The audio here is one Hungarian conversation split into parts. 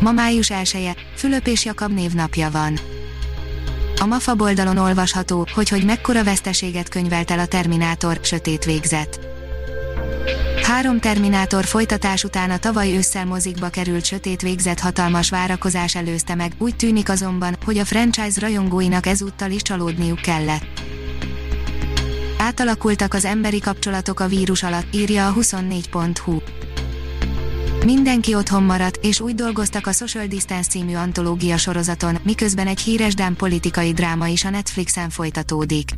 Ma május 1 Fülöp és Jakab névnapja van. A MAFA oldalon olvasható, hogy hogy mekkora veszteséget könyvelt el a Terminátor, sötét végzet. Három Terminátor folytatás után a tavaly ősszel mozikba került sötét végzet hatalmas várakozás előzte meg, úgy tűnik azonban, hogy a franchise rajongóinak ezúttal is csalódniuk kellett. Átalakultak az emberi kapcsolatok a vírus alatt, írja a 24.hu. Mindenki otthon maradt, és úgy dolgoztak a Social Distance című antológia sorozaton, miközben egy híres dán politikai dráma is a Netflixen folytatódik.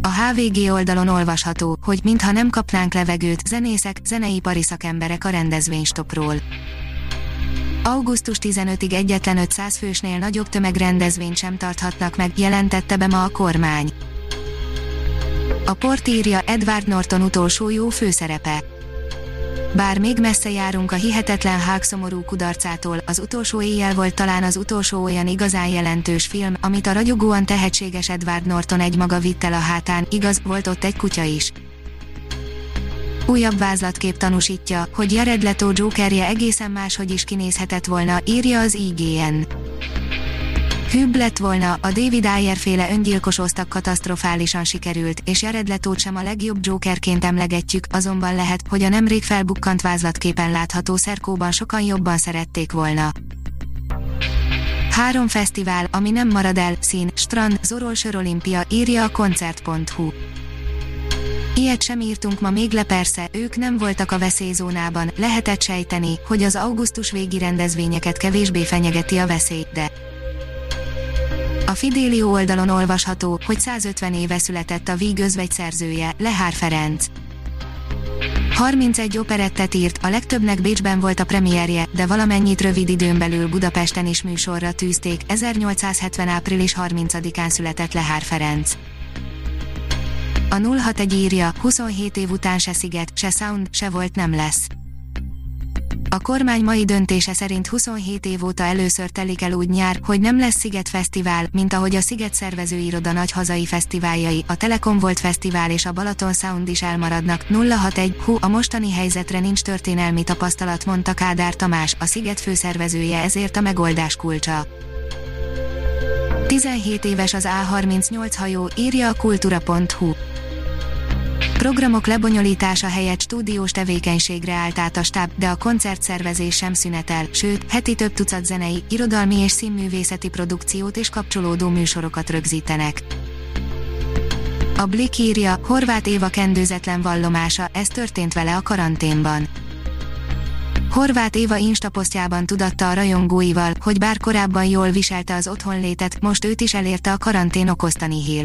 A HVG oldalon olvasható, hogy mintha nem kapnánk levegőt, zenészek, zeneipari szakemberek a rendezvénystopról. Augusztus 15-ig egyetlen 500 fősnél nagyobb tömegrendezvényt sem tarthatnak meg, jelentette be ma a kormány. A port írja Edward Norton utolsó jó főszerepe. Bár még messze járunk a hihetetlen Hulk szomorú kudarcától, az utolsó éjjel volt talán az utolsó olyan igazán jelentős film, amit a ragyogóan tehetséges Edward Norton egymaga vitt el a hátán, igaz, volt ott egy kutya is. Újabb vázlatkép tanúsítja, hogy Jared Leto Jokerje egészen máshogy is kinézhetett volna, írja az IGN. Hűbb lett volna, a David Ayer féle öngyilkos osztag katasztrofálisan sikerült, és Jared Letót sem a legjobb Jokerként emlegetjük, azonban lehet, hogy a nemrég felbukkant vázlatképen látható szerkóban sokan jobban szerették volna. Három fesztivál, ami nem marad el, szín, strand, Zorol Olimpia, írja a koncert.hu. Ilyet sem írtunk ma még le persze, ők nem voltak a veszélyzónában, lehetett sejteni, hogy az augusztus végi rendezvényeket kevésbé fenyegeti a veszély, de a Fidélió oldalon olvasható, hogy 150 éve született a Víg özvegy szerzője, Lehár Ferenc. 31 operettet írt, a legtöbbnek Bécsben volt a premierje, de valamennyit rövid időn belül Budapesten is műsorra tűzték. 1870. április 30-án született Lehár Ferenc. A 061 írja, 27 év után se sziget, se sound, se volt nem lesz. A kormány mai döntése szerint 27 év óta először telik el úgy nyár, hogy nem lesz Sziget Fesztivál, mint ahogy a Sziget szervezőiroda nagy hazai fesztiváljai, a Telekom Volt Fesztivál és a Balaton Sound is elmaradnak. 061 Hú, a mostani helyzetre nincs történelmi tapasztalat, mondta Kádár Tamás, a Sziget főszervezője ezért a megoldás kulcsa. 17 éves az A38 hajó, írja a kultura.hu. Programok lebonyolítása helyett stúdiós tevékenységre állt át a stáb, de a koncertszervezés sem szünetel, sőt, heti több tucat zenei, irodalmi és színművészeti produkciót és kapcsolódó műsorokat rögzítenek. A Blick írja, Horváth Éva kendőzetlen vallomása, ez történt vele a karanténban. Horváth Éva instaposztjában tudatta a rajongóival, hogy bár korábban jól viselte az otthonlétet, most őt is elérte a karantén okozta nihil.